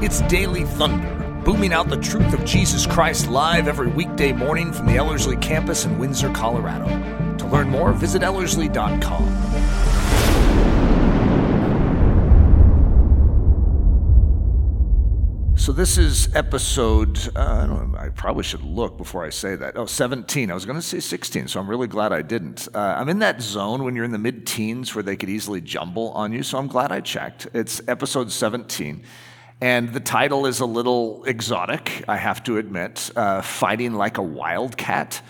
It's Daily Thunder, booming out the truth of Jesus Christ live every weekday morning from the Ellerslie campus in Windsor, Colorado. To learn more, visit Ellerslie.com. So this is episode, uh, I, know, I probably should look before I say that. Oh, 17. I was going to say 16, so I'm really glad I didn't. Uh, I'm in that zone when you're in the mid teens where they could easily jumble on you, so I'm glad I checked. It's episode 17. And the title is a little exotic, I have to admit uh, Fighting Like a Wildcat.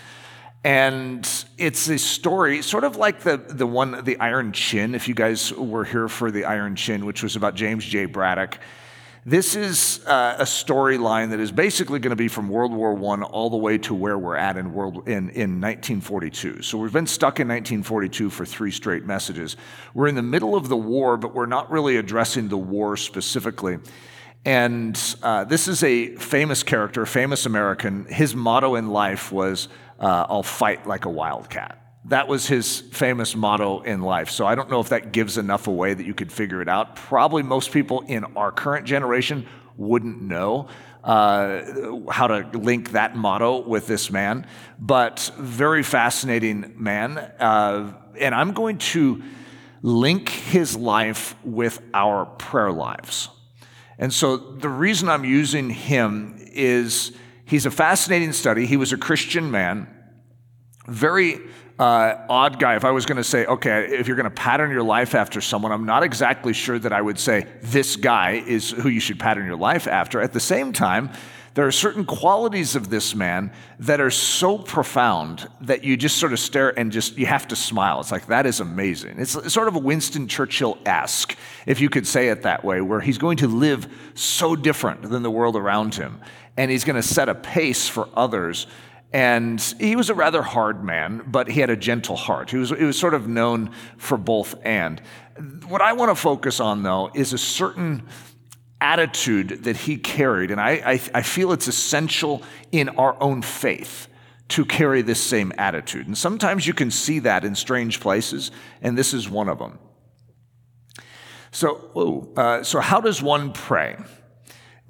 And it's a story, sort of like the, the one, The Iron Chin, if you guys were here for The Iron Chin, which was about James J. Braddock. This is uh, a storyline that is basically going to be from World War I all the way to where we're at in, world, in, in 1942. So we've been stuck in 1942 for three straight messages. We're in the middle of the war, but we're not really addressing the war specifically. And uh, this is a famous character, a famous American. His motto in life was, uh, I'll fight like a wildcat. That was his famous motto in life. So I don't know if that gives enough away that you could figure it out. Probably most people in our current generation wouldn't know uh, how to link that motto with this man, but very fascinating man. Uh, and I'm going to link his life with our prayer lives. And so the reason I'm using him is he's a fascinating study. He was a Christian man, very uh, odd guy. If I was going to say, okay, if you're going to pattern your life after someone, I'm not exactly sure that I would say this guy is who you should pattern your life after. At the same time, there are certain qualities of this man that are so profound that you just sort of stare and just you have to smile. It's like that is amazing. It's sort of a Winston Churchill esque, if you could say it that way, where he's going to live so different than the world around him, and he's going to set a pace for others and he was a rather hard man, but he had a gentle heart. He was, he was sort of known for both and. What I want to focus on, though, is a certain attitude that he carried. And I, I, I feel it's essential in our own faith to carry this same attitude. And sometimes you can see that in strange places, and this is one of them. So, uh, so how does one pray?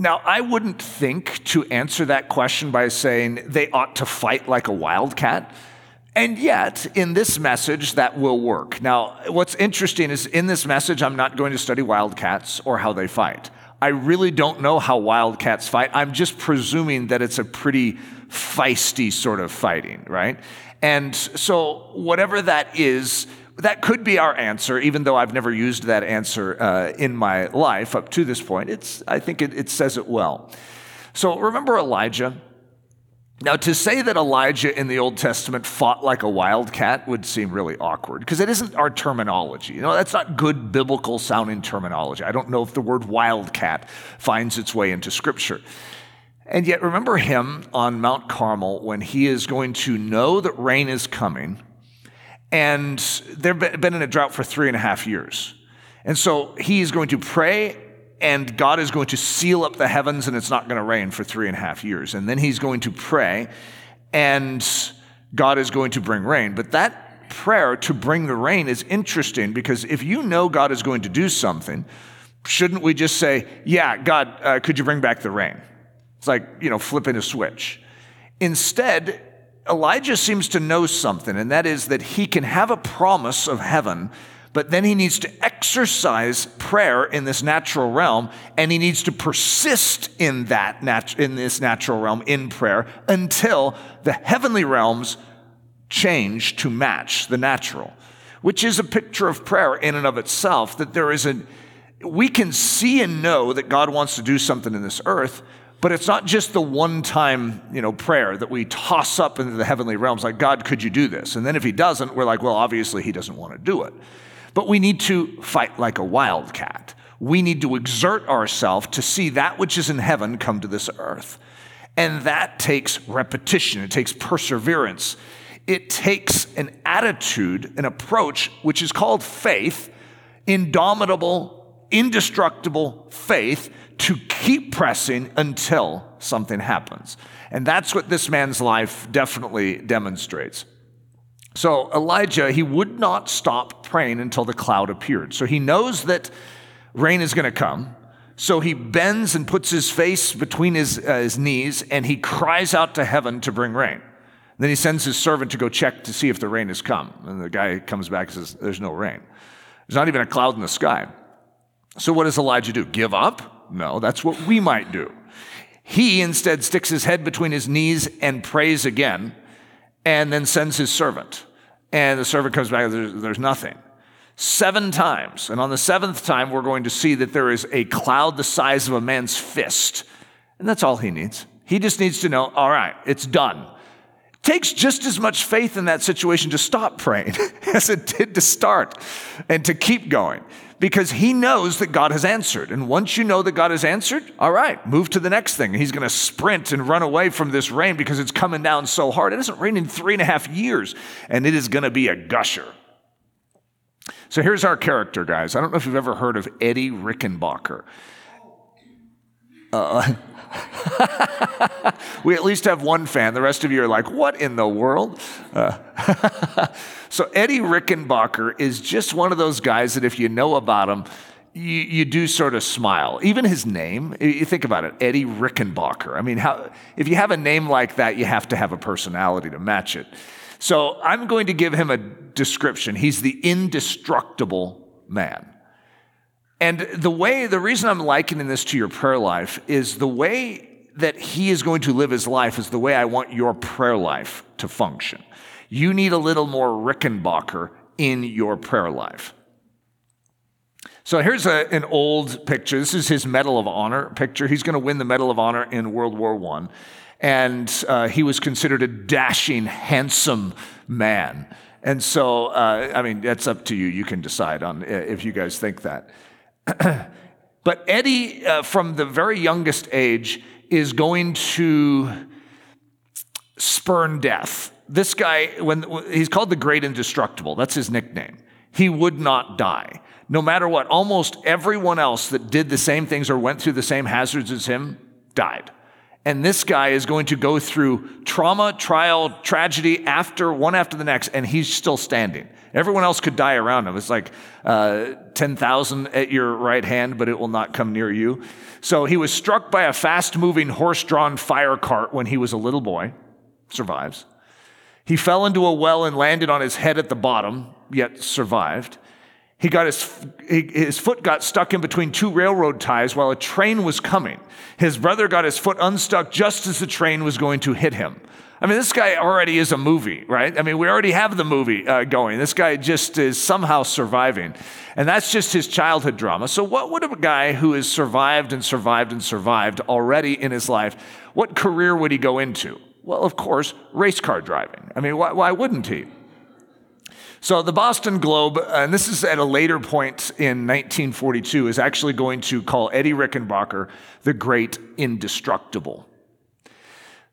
Now, I wouldn't think to answer that question by saying they ought to fight like a wildcat. And yet, in this message, that will work. Now, what's interesting is in this message, I'm not going to study wildcats or how they fight. I really don't know how wildcats fight. I'm just presuming that it's a pretty feisty sort of fighting, right? And so, whatever that is, that could be our answer, even though I've never used that answer uh, in my life up to this point. It's, I think it, it says it well. So remember Elijah? Now, to say that Elijah in the Old Testament fought like a wildcat would seem really awkward because it isn't our terminology. You know, that's not good biblical sounding terminology. I don't know if the word wildcat finds its way into Scripture. And yet, remember him on Mount Carmel when he is going to know that rain is coming and they've been in a drought for three and a half years. And so he is going to pray, and God is going to seal up the heavens, and it's not going to rain for three and a half years. And then he's going to pray, and God is going to bring rain. But that prayer to bring the rain is interesting because if you know God is going to do something, shouldn't we just say, Yeah, God, uh, could you bring back the rain? It's like, you know, flipping a switch. Instead, Elijah seems to know something, and that is that he can have a promise of heaven, but then he needs to exercise prayer in this natural realm, and he needs to persist in that nat- in this natural realm in prayer until the heavenly realms change to match the natural, which is a picture of prayer in and of itself. That there is a we can see and know that God wants to do something in this earth, but it's not just the one time, you know, prayer that we toss up into the heavenly realms like, God, could you do this? And then if he doesn't, we're like, well, obviously he doesn't want to do it. But we need to fight like a wildcat. We need to exert ourselves to see that which is in heaven come to this earth. And that takes repetition, it takes perseverance, it takes an attitude, an approach, which is called faith, indomitable, indestructible faith to keep pressing until something happens. And that's what this man's life definitely demonstrates. So Elijah, he would not stop praying until the cloud appeared. So he knows that rain is going to come. So he bends and puts his face between his, uh, his knees and he cries out to heaven to bring rain. Then he sends his servant to go check to see if the rain has come. And the guy comes back and says, There's no rain. There's not even a cloud in the sky. So what does Elijah do? Give up? No, that's what we might do. He instead sticks his head between his knees and prays again, and then sends his servant. And the servant comes back, there's, there's nothing. Seven times. And on the seventh time, we're going to see that there is a cloud the size of a man's fist. And that's all he needs. He just needs to know, all right, it's done takes just as much faith in that situation to stop praying as it did to start and to keep going because he knows that God has answered. And once you know that God has answered, all right, move to the next thing. He's going to sprint and run away from this rain because it's coming down so hard. It hasn't rained in three and a half years, and it is going to be a gusher. So here's our character, guys. I don't know if you've ever heard of Eddie Rickenbacker. Uh, we at least have one fan. The rest of you are like, what in the world? Uh, so, Eddie Rickenbacker is just one of those guys that if you know about him, you, you, do sort of smile. Even his name, you think about it, Eddie Rickenbacker. I mean, how, if you have a name like that, you have to have a personality to match it. So, I'm going to give him a description. He's the indestructible man. And the way, the reason I'm likening this to your prayer life is the way that he is going to live his life is the way I want your prayer life to function. You need a little more Rickenbacker in your prayer life. So here's a, an old picture. This is his Medal of Honor picture. He's going to win the Medal of Honor in World War I. And uh, he was considered a dashing, handsome man. And so, uh, I mean, that's up to you. You can decide on uh, if you guys think that. but Eddie, uh, from the very youngest age, is going to spurn death. This guy, when he's called the Great Indestructible, that's his nickname. He would not die. No matter what, almost everyone else that did the same things or went through the same hazards as him died. And this guy is going to go through trauma, trial, tragedy after one after the next, and he's still standing. Everyone else could die around him. It's like uh, 10,000 at your right hand, but it will not come near you. So he was struck by a fast moving horse drawn fire cart when he was a little boy, survives. He fell into a well and landed on his head at the bottom, yet survived. He got his, his foot got stuck in between two railroad ties while a train was coming. His brother got his foot unstuck just as the train was going to hit him. I mean, this guy already is a movie, right? I mean, we already have the movie uh, going. This guy just is somehow surviving. And that's just his childhood drama. So, what would a guy who has survived and survived and survived already in his life, what career would he go into? Well, of course, race car driving. I mean, why, why wouldn't he? So, the Boston Globe, and this is at a later point in 1942, is actually going to call Eddie Rickenbacker the Great Indestructible.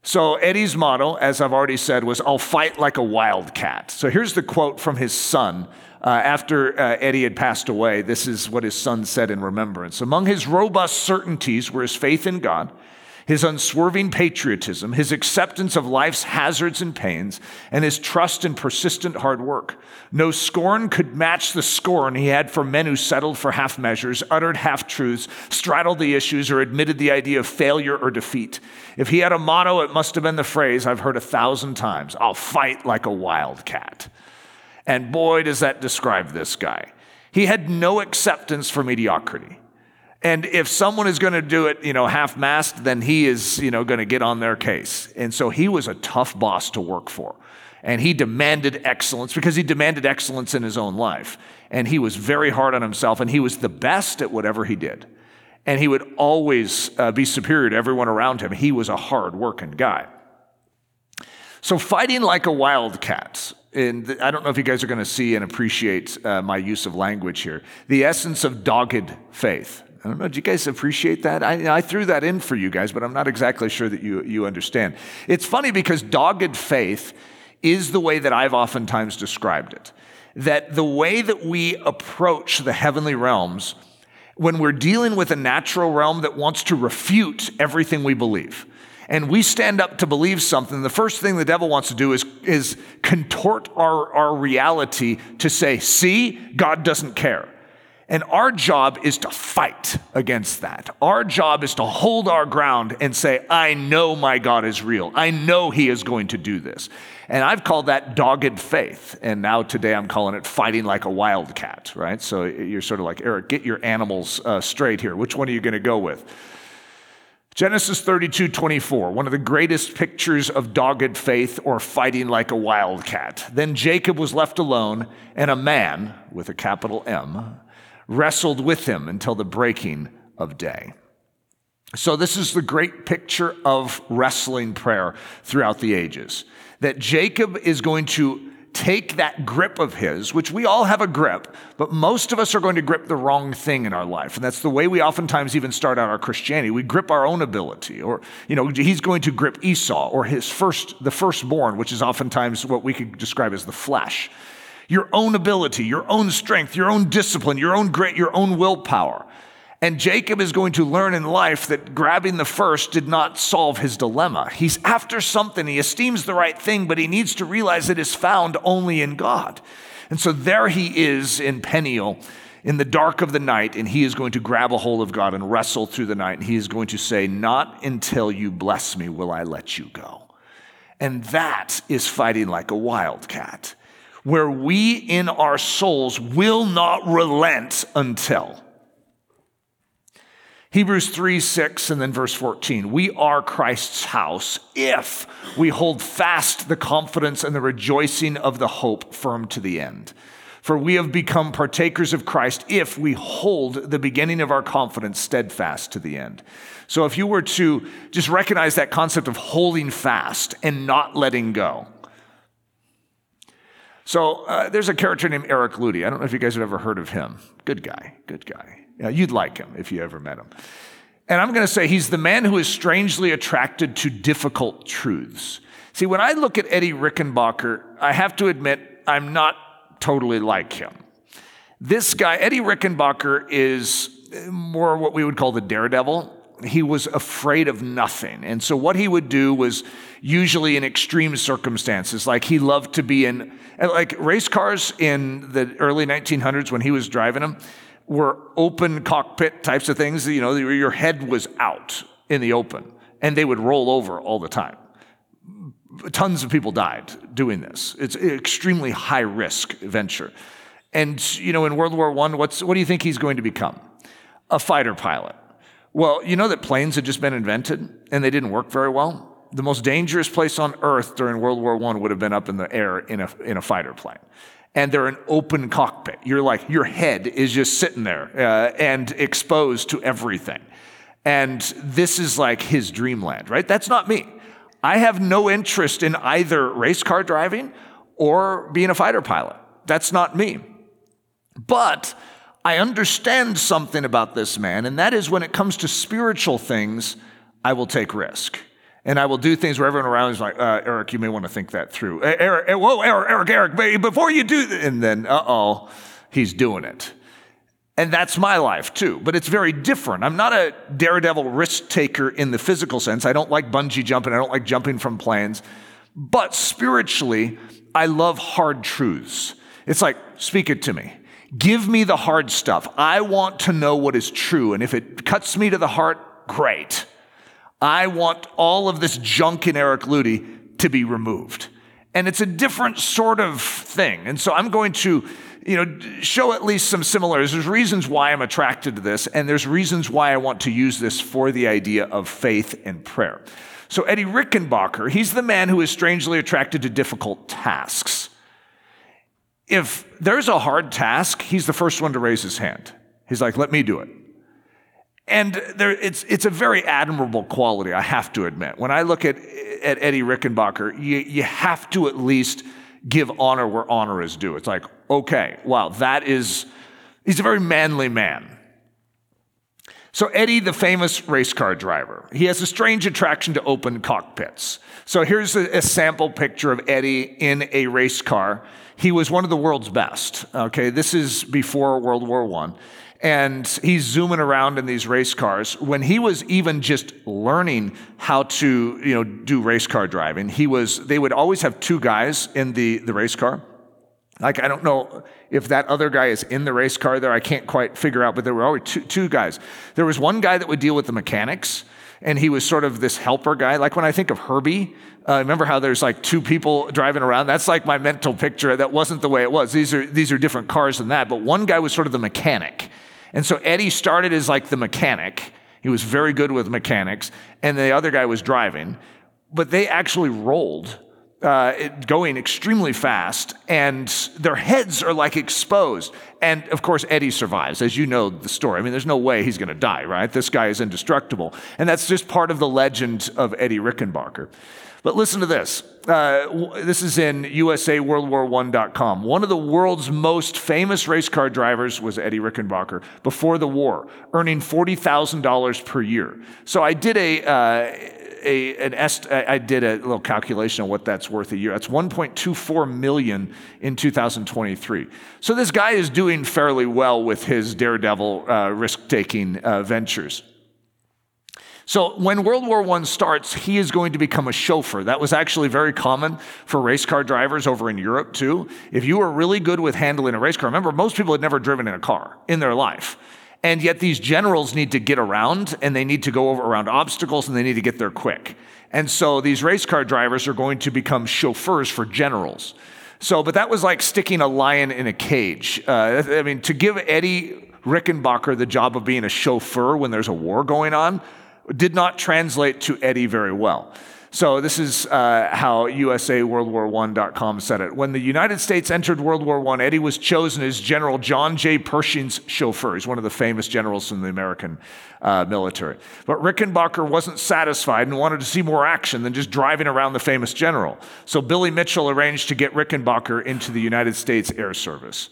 So Eddie's motto, as I've already said, was, I'll fight like a wildcat. So here's the quote from his son. Uh, after uh, Eddie had passed away, this is what his son said in remembrance. Among his robust certainties were his faith in God, his unswerving patriotism, his acceptance of life's hazards and pains, and his trust in persistent hard work. No scorn could match the scorn he had for men who settled for half measures, uttered half truths, straddled the issues, or admitted the idea of failure or defeat. If he had a motto, it must have been the phrase I've heard a thousand times I'll fight like a wildcat. And boy, does that describe this guy. He had no acceptance for mediocrity. And if someone is going to do it, you know, half-mast, then he is, you know, going to get on their case. And so he was a tough boss to work for. And he demanded excellence because he demanded excellence in his own life. And he was very hard on himself and he was the best at whatever he did. And he would always uh, be superior to everyone around him. He was a hard working guy. So fighting like a wildcat, and I don't know if you guys are going to see and appreciate uh, my use of language here. The essence of dogged faith. I don't know. Do you guys appreciate that? I, I, threw that in for you guys, but I'm not exactly sure that you, you understand. It's funny because dogged faith is the way that I've oftentimes described it. That the way that we approach the heavenly realms when we're dealing with a natural realm that wants to refute everything we believe. And we stand up to believe something, the first thing the devil wants to do is, is contort our, our reality to say, see, God doesn't care. And our job is to fight against that. Our job is to hold our ground and say, I know my God is real. I know he is going to do this. And I've called that dogged faith. And now today I'm calling it fighting like a wildcat, right? So you're sort of like, Eric, get your animals uh, straight here. Which one are you going to go with? Genesis 32 24, one of the greatest pictures of dogged faith or fighting like a wildcat. Then Jacob was left alone, and a man, with a capital M, wrestled with him until the breaking of day. So, this is the great picture of wrestling prayer throughout the ages. That Jacob is going to take that grip of his, which we all have a grip, but most of us are going to grip the wrong thing in our life. And that's the way we oftentimes even start out our Christianity. We grip our own ability, or, you know, he's going to grip Esau or his first, the firstborn, which is oftentimes what we could describe as the flesh. Your own ability, your own strength, your own discipline, your own grit, your own willpower. And Jacob is going to learn in life that grabbing the first did not solve his dilemma. He's after something, he esteems the right thing, but he needs to realize it is found only in God. And so there he is in Peniel in the dark of the night, and he is going to grab a hold of God and wrestle through the night. And he is going to say, Not until you bless me will I let you go. And that is fighting like a wildcat, where we in our souls will not relent until. Hebrews 3 6 and then verse 14. We are Christ's house if we hold fast the confidence and the rejoicing of the hope firm to the end. For we have become partakers of Christ if we hold the beginning of our confidence steadfast to the end. So if you were to just recognize that concept of holding fast and not letting go. So uh, there's a character named Eric Ludy. I don't know if you guys have ever heard of him. Good guy, good guy. Yeah, you'd like him if you ever met him. And I'm going to say he's the man who is strangely attracted to difficult truths. See, when I look at Eddie Rickenbacker, I have to admit I'm not totally like him. This guy, Eddie Rickenbacker, is more what we would call the daredevil. He was afraid of nothing. And so, what he would do was usually in extreme circumstances, like he loved to be in, like race cars in the early 1900s when he was driving them were open cockpit types of things. You know, your head was out in the open and they would roll over all the time. Tons of people died doing this. It's an extremely high risk venture. And, you know, in World War I, what's, what do you think he's going to become? A fighter pilot. Well, you know that planes had just been invented and they didn't work very well? The most dangerous place on earth during World War I would have been up in the air in a, in a fighter plane and they're an open cockpit. You're like, your head is just sitting there uh, and exposed to everything. And this is like his dreamland, right? That's not me. I have no interest in either race car driving or being a fighter pilot. That's not me. But I understand something about this man, and that is when it comes to spiritual things, I will take risk and I will do things where everyone around is like, uh, Eric, you may want to think that through. Eric, whoa, Eric, Eric, Eric, before you do, and then, uh oh, he's doing it. And that's my life too, but it's very different. I'm not a daredevil risk taker in the physical sense. I don't like bungee jumping, I don't like jumping from planes. But spiritually, I love hard truths. It's like, speak it to me. Give me the hard stuff. I want to know what is true. And if it cuts me to the heart, great. I want all of this junk in Eric Ludy to be removed. And it's a different sort of thing. And so I'm going to, you know, show at least some similarities. There's reasons why I'm attracted to this, and there's reasons why I want to use this for the idea of faith and prayer. So Eddie Rickenbacker, he's the man who is strangely attracted to difficult tasks. If there's a hard task, he's the first one to raise his hand. He's like, let me do it. And there, it's, it's a very admirable quality, I have to admit. When I look at, at Eddie Rickenbacker, you, you have to at least give honor where honor is due. It's like, okay, wow, that is, he's a very manly man. So, Eddie, the famous race car driver, he has a strange attraction to open cockpits. So, here's a, a sample picture of Eddie in a race car. He was one of the world's best. Okay, this is before World War I and he's zooming around in these race cars. When he was even just learning how to, you know, do race car driving, he was, they would always have two guys in the, the race car. Like, I don't know if that other guy is in the race car there. I can't quite figure out, but there were always two, two guys. There was one guy that would deal with the mechanics, and he was sort of this helper guy. Like when I think of Herbie, uh, remember how there's like two people driving around? That's like my mental picture. That wasn't the way it was. These are, these are different cars than that. But one guy was sort of the mechanic. And so Eddie started as like the mechanic. He was very good with mechanics. And the other guy was driving. But they actually rolled uh, going extremely fast, and their heads are like exposed. And of course, Eddie survives, as you know the story. I mean, there's no way he's going to die, right? This guy is indestructible. And that's just part of the legend of Eddie Rickenbacker. But listen to this. Uh, this is in USAWorldWar1.com. One of the world's most famous race car drivers was Eddie Rickenbacker before the war, earning $40,000 per year. So I did a, uh, a, an est- I did a little calculation on what that's worth a year. That's 1.24 million in 2023. So this guy is doing fairly well with his daredevil uh, risk-taking uh, ventures. So when World War I starts, he is going to become a chauffeur. That was actually very common for race car drivers over in Europe too. If you were really good with handling a race car, remember most people had never driven in a car in their life. And yet these generals need to get around and they need to go over around obstacles and they need to get there quick. And so these race car drivers are going to become chauffeurs for generals. So, but that was like sticking a lion in a cage. Uh, I mean, to give Eddie Rickenbacker the job of being a chauffeur when there's a war going on did not translate to Eddie very well. So this is uh, how USAWorldWar1.com said it. When the United States entered World War I, Eddie was chosen as General John J. Pershing's chauffeur. He's one of the famous generals in the American uh, military. But Rickenbacker wasn't satisfied and wanted to see more action than just driving around the famous general. So Billy Mitchell arranged to get Rickenbacker into the United States Air Service.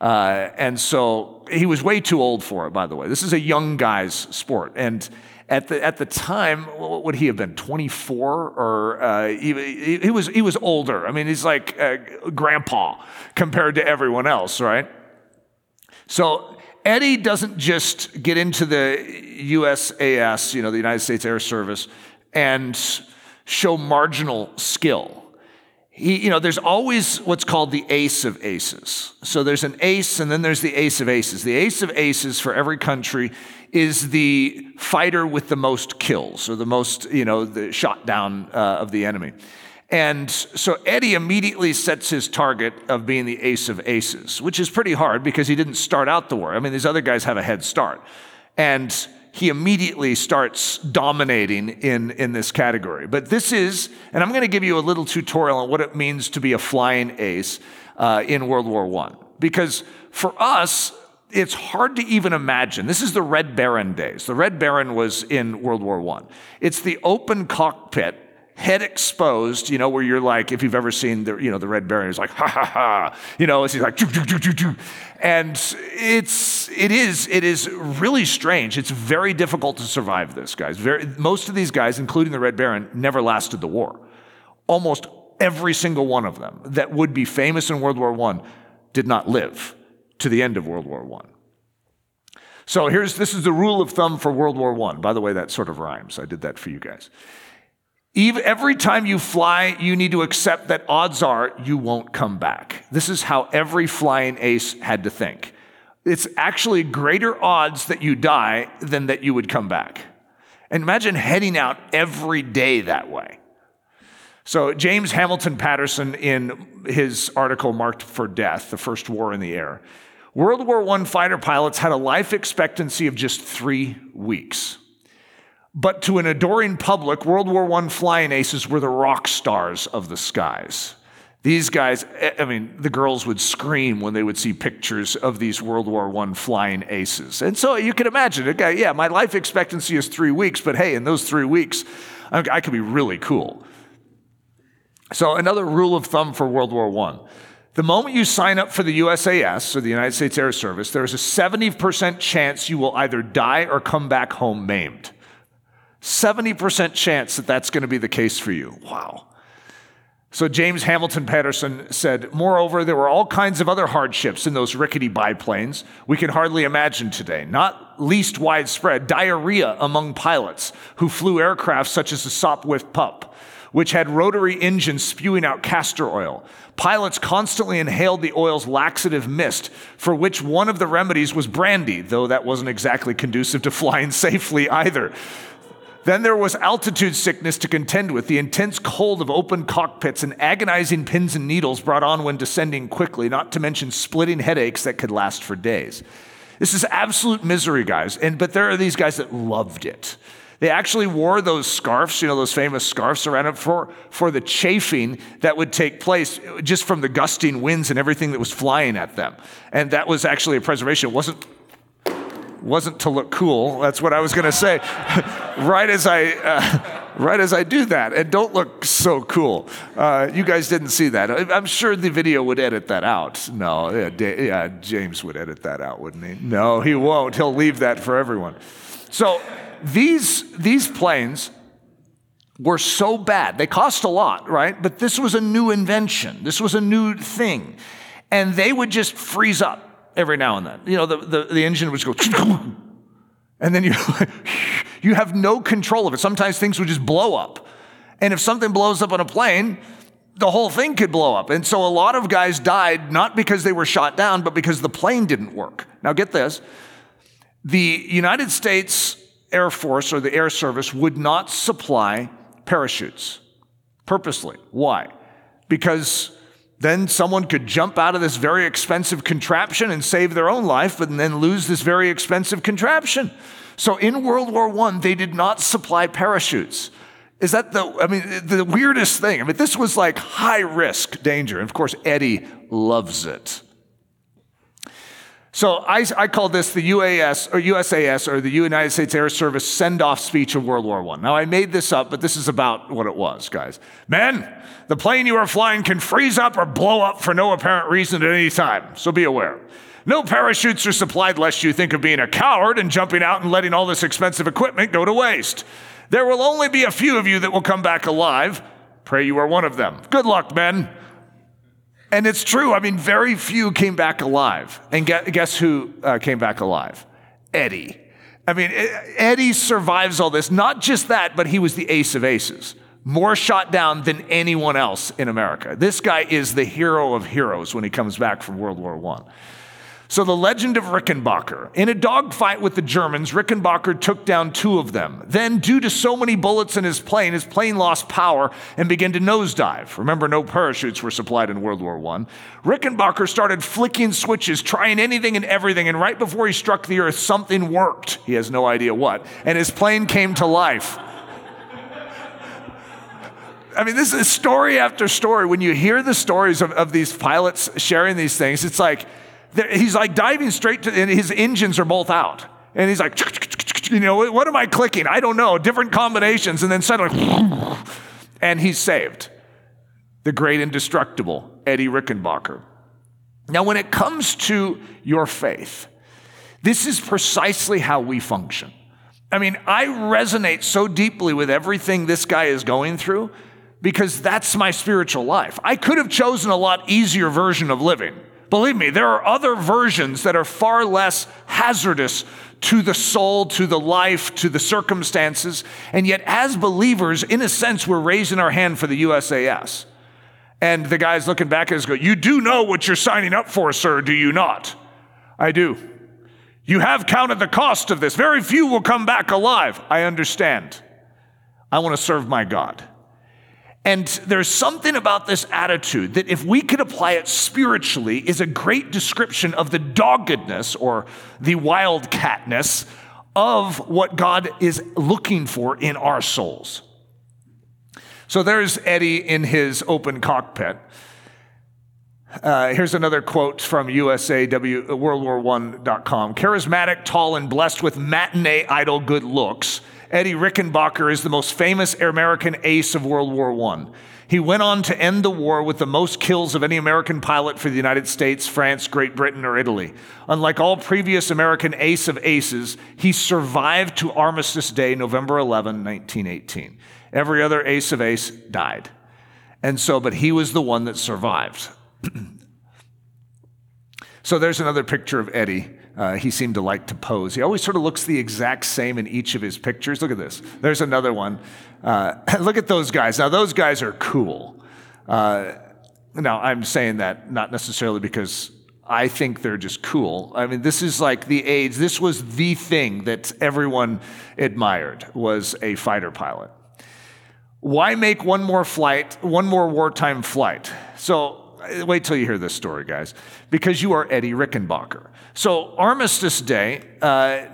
Uh, and so he was way too old for it, by the way. This is a young guy's sport. And at the, at the time, what would he have been, 24? Or uh, he, he, was, he was older. I mean, he's like uh, grandpa compared to everyone else, right? So Eddie doesn't just get into the USAS, you know, the United States Air Service, and show marginal skill. He, you know, there's always what's called the ace of aces. So there's an ace, and then there's the ace of aces. The ace of aces for every country is the fighter with the most kills or the most, you know, the shot down uh, of the enemy. And so Eddie immediately sets his target of being the ace of aces, which is pretty hard because he didn't start out the war. I mean, these other guys have a head start. And he immediately starts dominating in, in this category. But this is, and I'm going to give you a little tutorial on what it means to be a flying ace uh, in World War I. Because for us, it's hard to even imagine. This is the Red Baron days. The Red Baron was in World War I. It's the open cockpit, head exposed, you know, where you're like, if you've ever seen the, you know, the Red Baron, he's like, ha ha ha, you know, he's like, choo, choo, choo. and it's, it is, it is really strange. It's very difficult to survive this, guys. Very, most of these guys, including the Red Baron, never lasted the war. Almost every single one of them that would be famous in World War I did not live to the end of World War I. So here's this is the rule of thumb for World War I. By the way, that sort of rhymes. I did that for you guys. Even, every time you fly, you need to accept that odds are you won't come back. This is how every flying ace had to think. It's actually greater odds that you die than that you would come back. And imagine heading out every day that way. So, James Hamilton Paterson, in his article marked for death, the first war in the air, World War I fighter pilots had a life expectancy of just three weeks. But to an adoring public, World War I flying aces were the rock stars of the skies. These guys, eh, I mean, the girls would scream when they would see pictures of these World War I flying aces. And so you can imagine, okay, yeah, my life expectancy is three weeks, but hey, in those three weeks, I could be really cool. So, another rule of thumb for World War I the moment you sign up for the USAS or the United States Air Service, there is a 70% chance you will either die or come back home maimed. 70% chance that that's going to be the case for you. Wow. So James Hamilton Paterson said, Moreover, there were all kinds of other hardships in those rickety biplanes we can hardly imagine today, not least widespread diarrhea among pilots who flew aircraft such as the Sopwith Pup which had rotary engines spewing out castor oil. Pilots constantly inhaled the oil's laxative mist, for which one of the remedies was brandy, though that wasn't exactly conducive to flying safely either. Then there was altitude sickness to contend with, the intense cold of open cockpits and agonizing pins and needles brought on when descending quickly, not to mention splitting headaches that could last for days. This is absolute misery, guys. And but there are these guys that loved it. They actually wore those scarves, you know, those famous scarves around it for, for the chafing that would take place just from the gusting winds and everything that was flying at them. And that was actually a preservation. It wasn't wasn't to look cool. That's what I was going to say. right as I, uh, right as I do that, and don't look so cool. Uh, you guys didn't see that. I'm sure the video would edit that out. No, yeah, yeah, James would edit that out, wouldn't he? No, he won't. He'll leave that for everyone. So these these planes were so bad. They cost a lot, right? But this was a new invention. This was a new thing, and they would just freeze up every now and then. You know, the, the, the engine would just go, and then you, you have no control of it. Sometimes things would just blow up. And if something blows up on a plane, the whole thing could blow up. And so a lot of guys died not because they were shot down, but because the plane didn't work. Now, get this the United States Air Force or the Air Service would not supply parachutes purposely. Why? Because then someone could jump out of this very expensive contraption and save their own life, but then lose this very expensive contraption. So in World War I, they did not supply parachutes. Is that the, I mean, the weirdest thing? I mean, this was like high risk danger. And of course, Eddie loves it. So I, I call this the UAS or USAS or the United States Air Service send off speech of World War I. Now I made this up, but this is about what it was, guys. Men, the plane you are flying can freeze up or blow up for no apparent reason at any time, so be aware. No parachutes are supplied lest you think of being a coward and jumping out and letting all this expensive equipment go to waste. There will only be a few of you that will come back alive. Pray you are one of them. Good luck, men. And it's true. I mean, very few came back alive. And guess who uh, came back alive? Eddie. I mean, Eddie survives all this. Not just that, but he was the ace of aces. More shot down than anyone else in America. This guy is the hero of heroes when he comes back from World War I. So, the legend of Rickenbacker. In a dogfight with the Germans, Rickenbacker took down two of them. Then, due to so many bullets in his plane, his plane lost power and began to nosedive. Remember, no parachutes were supplied in World War I. Rickenbacker started flicking switches, trying anything and everything, and right before he struck the earth, something worked. He has no idea what. And his plane came to life. I mean, this is story after story. When you hear the stories of, of these pilots sharing these things, it's like, he's like diving straight to, and his engines are both out. And he's like, you know, what am I clicking? I don't know, different combinations. And then suddenly, and he's saved. The great indestructible Eddie Rickenbacker. Now, when it comes to your faith, this is precisely how we function. I mean, I resonate so deeply with everything this guy is going through because that's my spiritual life. I could have chosen a lot easier version of living. Believe me, there are other versions that are far less hazardous to the soul, to the life, to the circumstances. And yet, as believers, in a sense, we're raising our hand for the USAS. And the guy's looking back at us go, You do know what you're signing up for, sir, do you not? I do. You have counted the cost of this. Very few will come back alive. I understand. I want to serve my God. And there's something about this attitude that, if we could apply it spiritually, is a great description of the doggedness or the wildcatness of what God is looking for in our souls. So there's Eddie in his open cockpit. Uh, here's another quote from USAW, WorldWar1.com. Charismatic, tall, and blessed with matinee idol good looks Eddie Rickenbacker is the most famous American ace of World War I. He went on to end the war with the most kills of any American pilot for the United States, France, Great Britain, or Italy. Unlike all previous American ace of aces, he survived to Armistice Day, November 11, 1918. Every other ace of ace died. And so, but he was the one that survived. so there's another picture of Eddie uh, he seemed to like to pose. He always sort of looks the exact same in each of his pictures. Look at this. There's another one. Uh, look at those guys. Now, those guys are cool. Uh, now, I'm saying that not necessarily because I think they're just cool. I mean, this is like the age, this was the thing that everyone admired was a fighter pilot. Why make one more flight, one more wartime flight? So wait till you hear this story, guys, because you are Eddie Rickenbacker. So Armistice Day, uh,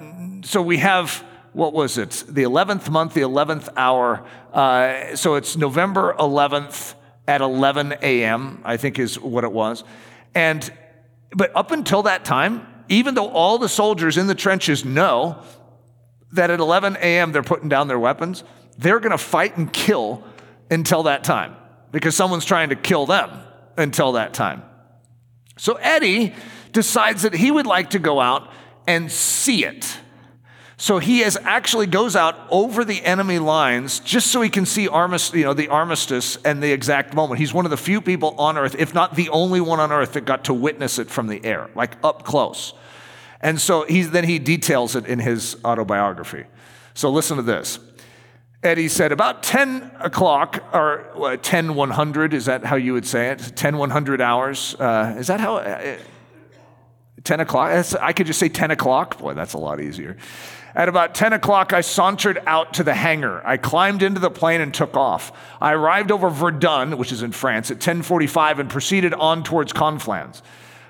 so we have, what was it? The 11th month, the 11th hour. Uh, so it's November 11th at 11 a.m., I think is what it was. And but up until that time, even though all the soldiers in the trenches know that at 11 a.m. they're putting down their weapons, they're going to fight and kill until that time because someone's trying to kill them until that time. So Eddie decides that he would like to go out and see it. So he has actually goes out over the enemy lines just so he can see armistice, you know, the armistice and the exact moment. He's one of the few people on earth, if not the only one on earth, that got to witness it from the air, like up close. And so he's, then he details it in his autobiography. So listen to this. Eddie said about 10 o'clock, or 10 100, is that how you would say it? 10 100 hours. Uh, is that how? Uh, 10 o'clock? I could just say 10 o'clock. Boy, that's a lot easier. At about 10 o'clock, I sauntered out to the hangar. I climbed into the plane and took off. I arrived over Verdun, which is in France, at 1045 and proceeded on towards Conflans,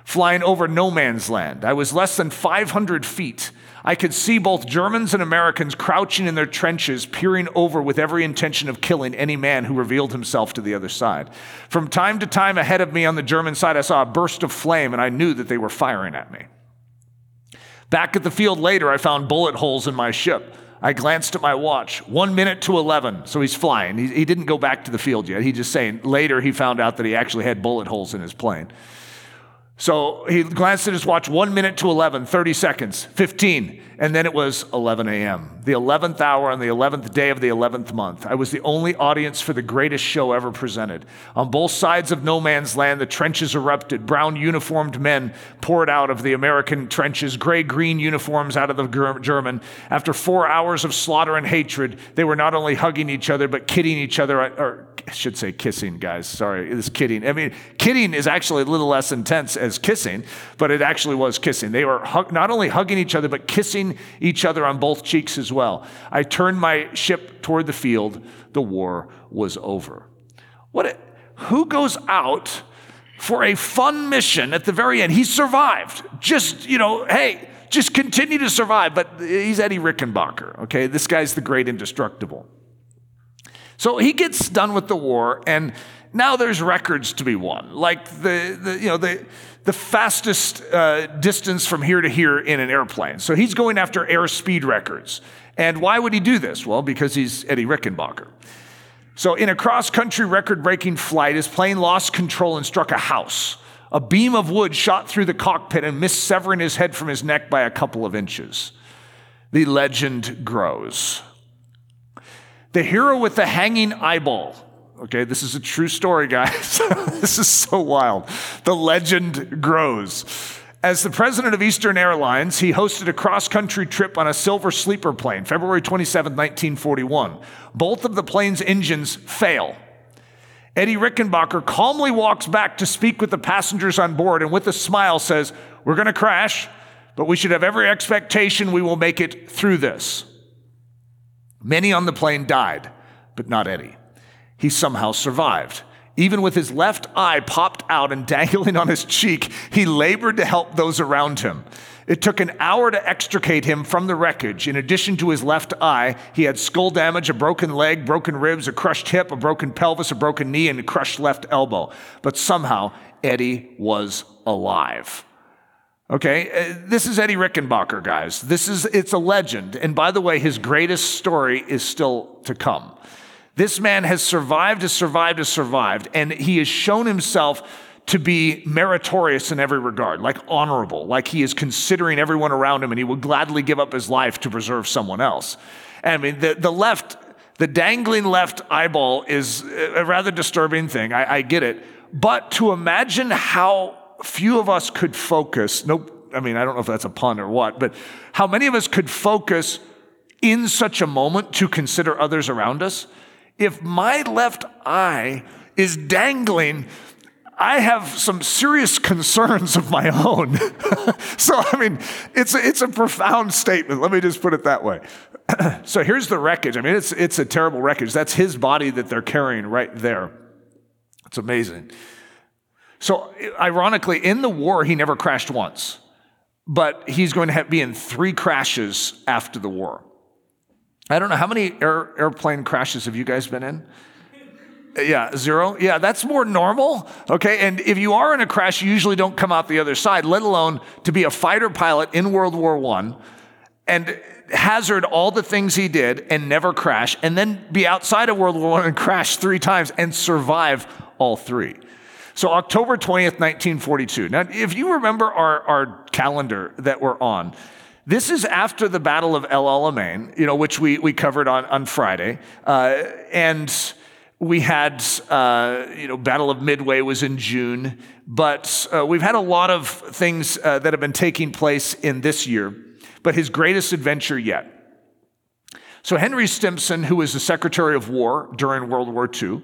flying over no man's land. I was less than 500 feet. I could see both Germans and Americans crouching in their trenches, peering over with every intention of killing any man who revealed himself to the other side. From time to time ahead of me on the German side, I saw a burst of flame, and I knew that they were firing at me. Back at the field later, I found bullet holes in my ship. I glanced at my watch, one minute to 11. So he's flying. He, he didn't go back to the field yet. He just saying, later he found out that he actually had bullet holes in his plane. So he glanced at his watch, one minute to 11, 30 seconds, 15. And then it was 11 a.m., the 11th hour on the 11th day of the 11th month. I was the only audience for the greatest show ever presented. On both sides of no man's land, the trenches erupted. Brown uniformed men poured out of the American trenches, gray green uniforms out of the German. After four hours of slaughter and hatred, they were not only hugging each other, but kidding each other, or I should say kissing, guys. Sorry, it's kidding. I mean, kidding is actually a little less intense as kissing, but it actually was kissing. They were hug- not only hugging each other, but kissing each other on both cheeks as well. I turned my ship toward the field. The war was over. What? A, who goes out for a fun mission at the very end? He survived. Just, you know, hey, just continue to survive. But he's Eddie Rickenbacker, okay? This guy's the great indestructible. So he gets done with the war, and now there's records to be won. Like the, the you know, the, the fastest uh, distance from here to here in an airplane. So he's going after airspeed records. And why would he do this? Well, because he's Eddie Rickenbacker. So, in a cross country record breaking flight, his plane lost control and struck a house. A beam of wood shot through the cockpit and missed severing his head from his neck by a couple of inches. The legend grows. The hero with the hanging eyeball Okay, this is a true story, guys. this is so wild. The legend grows. As the president of Eastern Airlines, he hosted a cross country trip on a silver sleeper plane, February 27, 1941. Both of the plane's engines fail. Eddie Rickenbacker calmly walks back to speak with the passengers on board and with a smile says, We're going to crash, but we should have every expectation we will make it through this. Many on the plane died, but not Eddie he somehow survived. Even with his left eye popped out and dangling on his cheek, he labored to help those around him. It took an hour to extricate him from the wreckage. In addition to his left eye, he had skull damage, a broken leg, broken ribs, a crushed hip, a broken pelvis, a broken knee, and a crushed left elbow. But somehow, Eddie was alive. Okay, uh, this is Eddie Rickenbacker, guys. This is it's a legend. And by the way, his greatest story is still to come. This man has survived, has survived, has survived, and he has shown himself to be meritorious in every regard, like honorable, like he is considering everyone around him and he would gladly give up his life to preserve someone else. I mean, the, the left, the dangling left eyeball is a rather disturbing thing. I, I get it. But to imagine how few of us could focus, no, I mean, I don't know if that's a pun or what, but how many of us could focus in such a moment to consider others around us? If my left eye is dangling, I have some serious concerns of my own. so, I mean, it's a, it's a profound statement. Let me just put it that way. so, here's the wreckage. I mean, it's, it's a terrible wreckage. That's his body that they're carrying right there. It's amazing. So, ironically, in the war, he never crashed once, but he's going to have, be in three crashes after the war. I don't know how many air, airplane crashes have you guys been in? Yeah, zero. Yeah, that's more normal. Okay. And if you are in a crash, you usually don't come out the other side, let alone to be a fighter pilot in World War I and hazard all the things he did and never crash, and then be outside of World War I and crash three times and survive all three. So, October 20th, 1942. Now, if you remember our, our calendar that we're on, this is after the Battle of El Alamein, you know, which we, we covered on, on Friday. Uh, and we had, uh, you know, Battle of Midway was in June, but uh, we've had a lot of things uh, that have been taking place in this year, but his greatest adventure yet. So, Henry Stimson, who was the Secretary of War during World War II,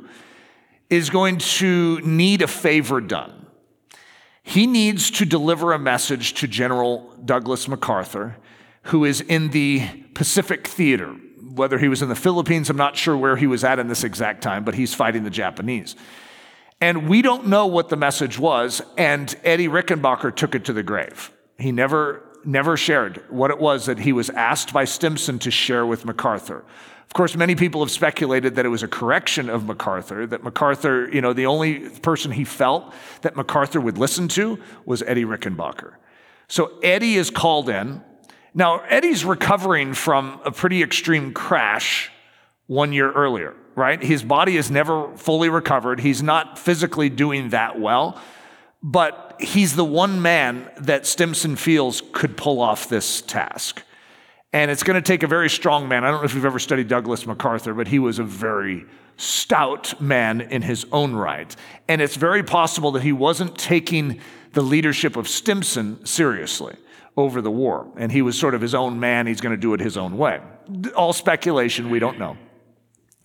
is going to need a favor done. He needs to deliver a message to General Douglas MacArthur, who is in the Pacific Theater whether he was in the Philippines, I'm not sure where he was at in this exact time, but he's fighting the Japanese. And we don't know what the message was, and Eddie Rickenbacker took it to the grave. He never, never shared what it was that he was asked by Stimson to share with MacArthur. Of course, many people have speculated that it was a correction of MacArthur, that MacArthur, you know, the only person he felt that MacArthur would listen to was Eddie Rickenbacker. So Eddie is called in, now, Eddie's recovering from a pretty extreme crash one year earlier, right? His body is never fully recovered. He's not physically doing that well, but he's the one man that Stimson feels could pull off this task. And it's going to take a very strong man. I don't know if you've ever studied Douglas MacArthur, but he was a very stout man in his own right. And it's very possible that he wasn't taking the leadership of Stimson seriously over the war. And he was sort of his own man. He's going to do it his own way. All speculation, we don't know.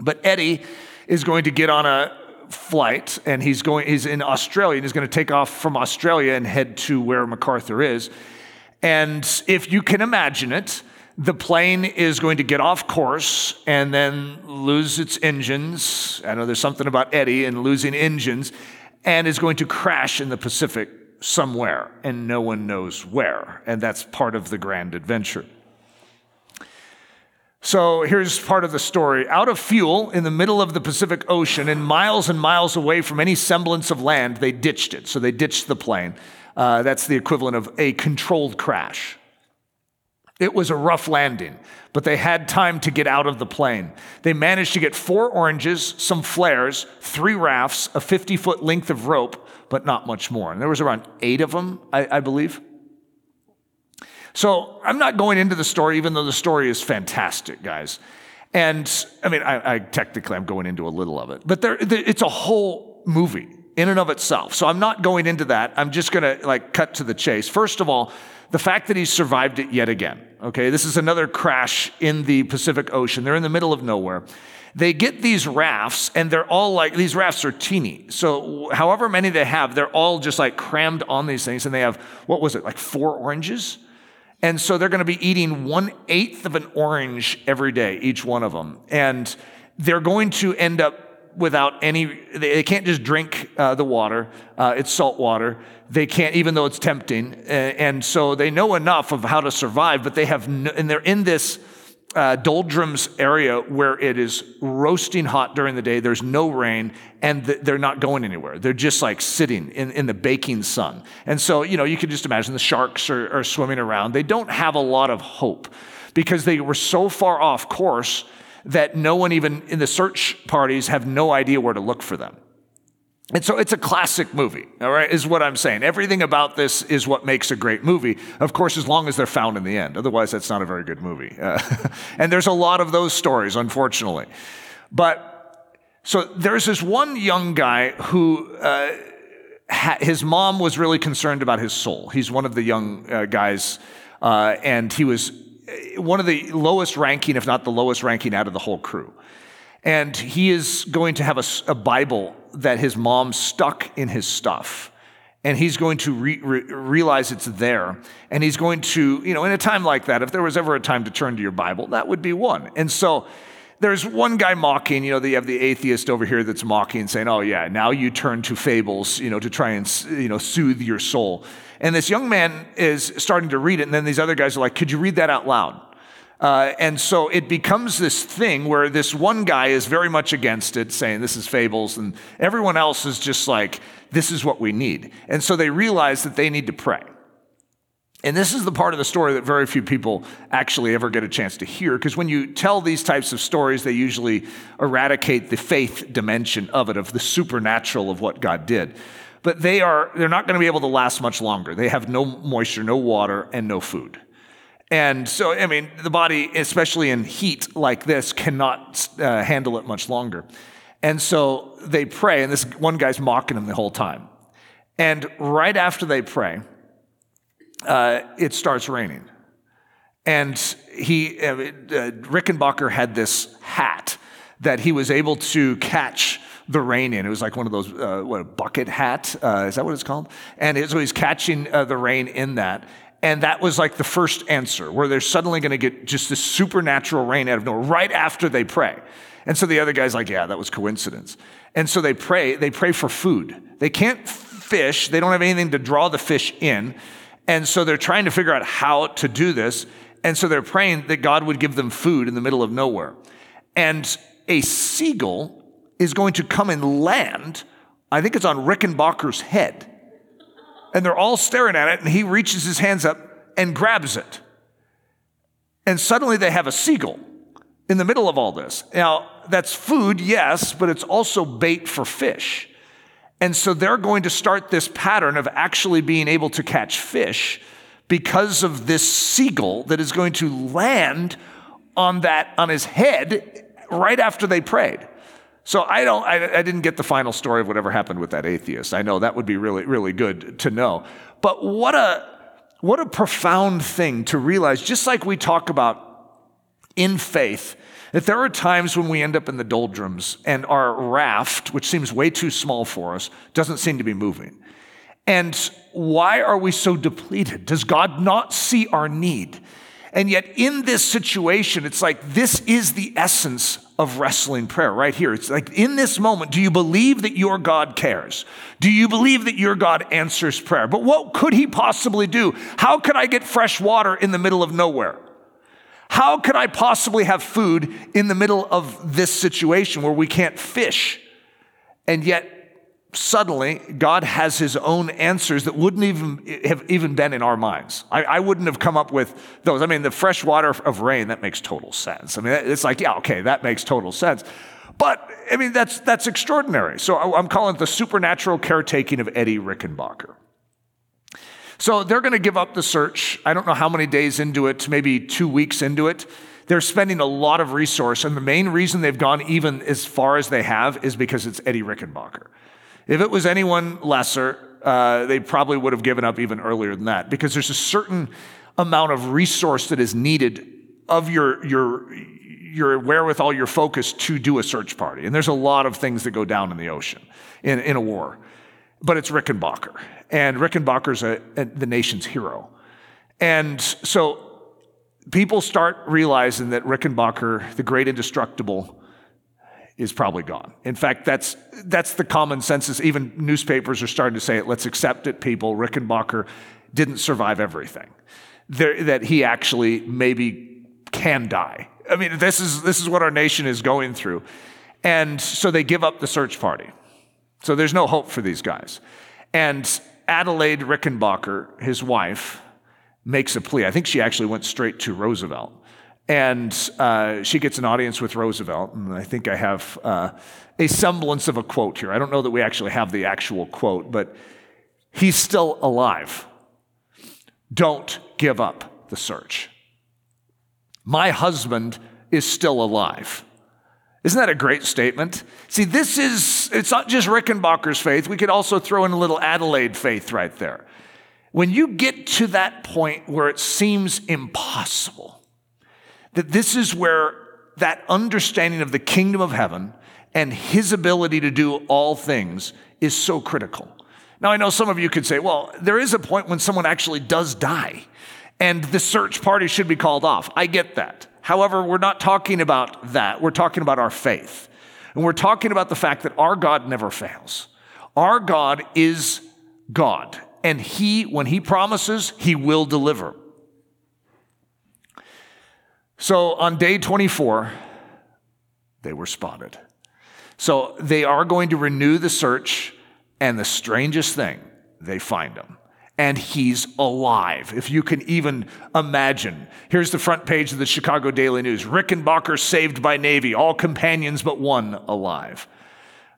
But Eddie is going to get on a flight and he's going he's in Australia and he's going to take off from Australia and head to where MacArthur is. And if you can imagine it, the plane is going to get off course and then lose its engines. I know there's something about Eddie and losing engines and is going to crash in the Pacific somewhere, and no one knows where. And that's part of the grand adventure. So here's part of the story. Out of fuel in the middle of the Pacific Ocean and miles and miles away from any semblance of land, they ditched it. So they ditched the plane. Uh, that's the equivalent of a controlled crash. It was a rough landing, but they had time to get out of the plane. They managed to get four oranges, some flares, three rafts, a 50 foot length of rope, but not much more. And there was around eight of them, I, I believe. So I'm not going into the story, even though the story is fantastic, guys. And I mean, I, I technically I'm going into a little of it, but there, it's a whole movie in and of itself. So I'm not going into that. I'm just going to like cut to the chase. First of all, the fact that he survived it yet again. Okay, this is another crash in the Pacific Ocean. They're in the middle of nowhere they get these rafts and they're all like these rafts are teeny so however many they have they're all just like crammed on these things and they have what was it like four oranges and so they're going to be eating one eighth of an orange every day each one of them and they're going to end up without any they can't just drink uh, the water uh, it's salt water they can't even though it's tempting and so they know enough of how to survive but they have no, and they're in this uh, doldrums area where it is roasting hot during the day, there's no rain, and th- they're not going anywhere. They're just like sitting in, in the baking sun. And so, you know, you can just imagine the sharks are, are swimming around. They don't have a lot of hope because they were so far off course that no one, even in the search parties, have no idea where to look for them. And so it's a classic movie, all right, is what I'm saying. Everything about this is what makes a great movie. Of course, as long as they're found in the end. Otherwise, that's not a very good movie. Uh, and there's a lot of those stories, unfortunately. But so there's this one young guy who uh, his mom was really concerned about his soul. He's one of the young uh, guys, uh, and he was one of the lowest ranking, if not the lowest ranking, out of the whole crew. And he is going to have a, a Bible that his mom stuck in his stuff. And he's going to re- re- realize it's there. And he's going to, you know, in a time like that, if there was ever a time to turn to your Bible, that would be one. And so there's one guy mocking, you know, that you have the atheist over here that's mocking, saying, oh, yeah, now you turn to fables, you know, to try and, you know, soothe your soul. And this young man is starting to read it. And then these other guys are like, could you read that out loud? Uh, and so it becomes this thing where this one guy is very much against it, saying this is fables, and everyone else is just like, this is what we need. And so they realize that they need to pray. And this is the part of the story that very few people actually ever get a chance to hear, because when you tell these types of stories, they usually eradicate the faith dimension of it, of the supernatural of what God did. But they are, they're not going to be able to last much longer. They have no moisture, no water, and no food. And so, I mean, the body, especially in heat like this, cannot uh, handle it much longer. And so they pray, and this one guy's mocking them the whole time. And right after they pray, uh, it starts raining. And he, uh, uh, Rickenbacker had this hat that he was able to catch the rain in. It was like one of those, uh, what, a bucket hat? Uh, is that what it's called? And so he's catching uh, the rain in that. And that was like the first answer, where they're suddenly going to get just this supernatural rain out of nowhere right after they pray. And so the other guy's like, yeah, that was coincidence. And so they pray, they pray for food. They can't fish, they don't have anything to draw the fish in. And so they're trying to figure out how to do this. And so they're praying that God would give them food in the middle of nowhere. And a seagull is going to come and land, I think it's on Rickenbacker's head and they're all staring at it, and he reaches his hands up and grabs it. And suddenly they have a seagull in the middle of all this. Now, that's food, yes, but it's also bait for fish. And so they're going to start this pattern of actually being able to catch fish because of this seagull that is going to land on that on his head right after they prayed. So I don't, I, I, didn't get the final story of whatever happened with that atheist. I know that would be really, really good to know. But what a, what a profound thing to realize, just like we talk about in faith, that there are times when we end up in the doldrums and our raft, which seems way too small for us, doesn't seem to be moving. And why are we so depleted? Does God not see our need? And yet, in this situation, it's like this is the essence of wrestling prayer right here. It's like in this moment, do you believe that your God cares? Do you believe that your God answers prayer? But what could he possibly do? How could I get fresh water in the middle of nowhere? How could I possibly have food in the middle of this situation where we can't fish? And yet, suddenly God has his own answers that wouldn't even have even been in our minds. I, I, wouldn't have come up with those. I mean, the fresh water of rain, that makes total sense. I mean, it's like, yeah, okay, that makes total sense. But I mean, that's, that's extraordinary. So I'm calling it the supernatural caretaking of Eddie Rickenbacker. So they're going to give up the search. I don't know how many days into it, maybe two weeks into it. They're spending a lot of resource. And the main reason they've gone even as far as they have is because it's Eddie Rickenbacker. If it was anyone lesser, uh, they probably would have given up even earlier than that because there's a certain amount of resource that is needed of your, your, your wherewithal, your focus to do a search party. And there's a lot of things that go down in the ocean in, in a war. But it's Rickenbacker. And Rickenbacker's a, a, the nation's hero. And so people start realizing that Rickenbacker, the great indestructible, is probably gone. In fact, that's, that's the common census. Even newspapers are starting to say it. Let's accept it, people. Rickenbacker didn't survive everything. There, that he actually maybe can die. I mean, this is, this is what our nation is going through. And so they give up the search party. So there's no hope for these guys. And Adelaide Rickenbacker, his wife, makes a plea. I think she actually went straight to Roosevelt and uh, she gets an audience with Roosevelt. And I think I have uh, a semblance of a quote here. I don't know that we actually have the actual quote, but he's still alive. Don't give up the search. My husband is still alive. Isn't that a great statement? See, this is, it's not just Rickenbacker's faith. We could also throw in a little Adelaide faith right there. When you get to that point where it seems impossible, that this is where that understanding of the kingdom of heaven and his ability to do all things is so critical. Now, I know some of you could say, well, there is a point when someone actually does die and the search party should be called off. I get that. However, we're not talking about that. We're talking about our faith. And we're talking about the fact that our God never fails. Our God is God. And He, when He promises, He will deliver. So on day 24, they were spotted. So they are going to renew the search, and the strangest thing, they find him and he's alive. If you can even imagine. Here's the front page of the Chicago Daily News Rickenbacker saved by Navy, all companions but one alive.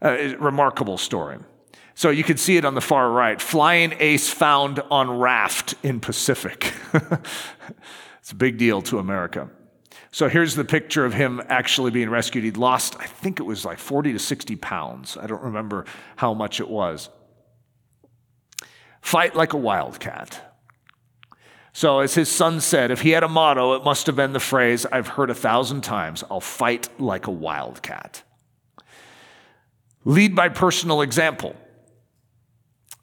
Uh, remarkable story. So you can see it on the far right. Flying ace found on raft in Pacific. it's a big deal to America. So here's the picture of him actually being rescued. He'd lost, I think it was like 40 to 60 pounds. I don't remember how much it was. Fight like a wildcat. So, as his son said, if he had a motto, it must have been the phrase I've heard a thousand times I'll fight like a wildcat. Lead by personal example.